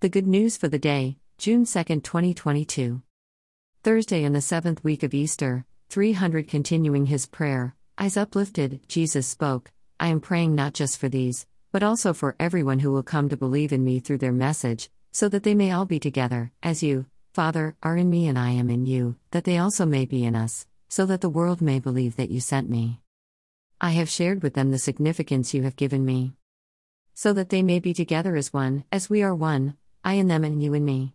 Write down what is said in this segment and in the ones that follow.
The Good News for the Day, June 2, 2022. Thursday in the seventh week of Easter, 300 continuing his prayer, eyes uplifted, Jesus spoke, I am praying not just for these, but also for everyone who will come to believe in me through their message, so that they may all be together, as you, Father, are in me and I am in you, that they also may be in us, so that the world may believe that you sent me. I have shared with them the significance you have given me. So that they may be together as one, as we are one, I in them and you in me.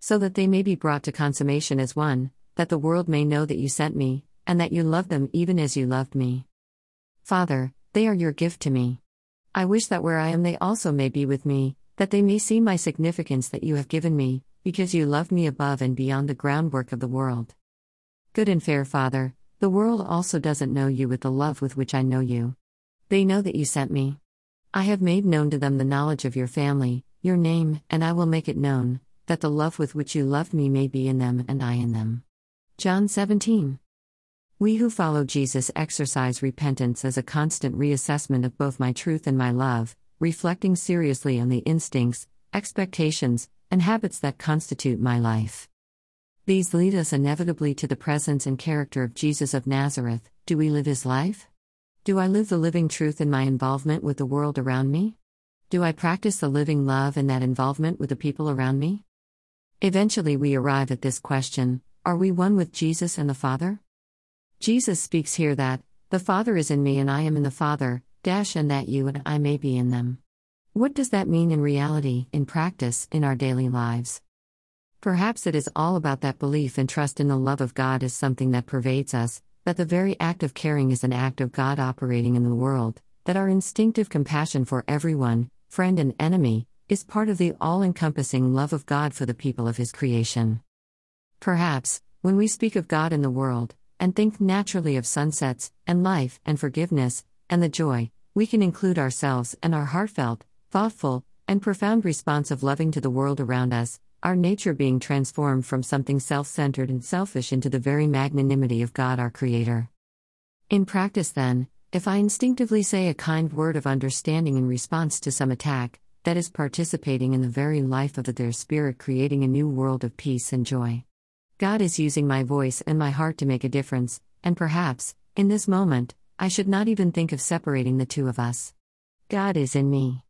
So that they may be brought to consummation as one, that the world may know that you sent me, and that you love them even as you loved me. Father, they are your gift to me. I wish that where I am they also may be with me, that they may see my significance that you have given me, because you loved me above and beyond the groundwork of the world. Good and fair Father, the world also doesn't know you with the love with which I know you. They know that you sent me. I have made known to them the knowledge of your family, your name, and I will make it known, that the love with which you loved me may be in them and I in them. John 17. We who follow Jesus exercise repentance as a constant reassessment of both my truth and my love, reflecting seriously on the instincts, expectations, and habits that constitute my life. These lead us inevitably to the presence and character of Jesus of Nazareth. Do we live his life? Do I live the living truth in my involvement with the world around me? Do I practice the living love and that involvement with the people around me? Eventually, we arrive at this question Are we one with Jesus and the Father? Jesus speaks here that, the Father is in me and I am in the Father, dash, and that you and I may be in them. What does that mean in reality, in practice, in our daily lives? Perhaps it is all about that belief and trust in the love of God as something that pervades us, that the very act of caring is an act of God operating in the world, that our instinctive compassion for everyone, friend and enemy, is part of the all encompassing love of God for the people of His creation. Perhaps, when we speak of God in the world, and think naturally of sunsets, and life, and forgiveness, and the joy, we can include ourselves and our heartfelt, thoughtful, and profound response of loving to the world around us, our nature being transformed from something self centered and selfish into the very magnanimity of God our Creator. In practice, then, if I instinctively say a kind word of understanding in response to some attack, that is participating in the very life of the their spirit, creating a new world of peace and joy. God is using my voice and my heart to make a difference, and perhaps, in this moment, I should not even think of separating the two of us. God is in me.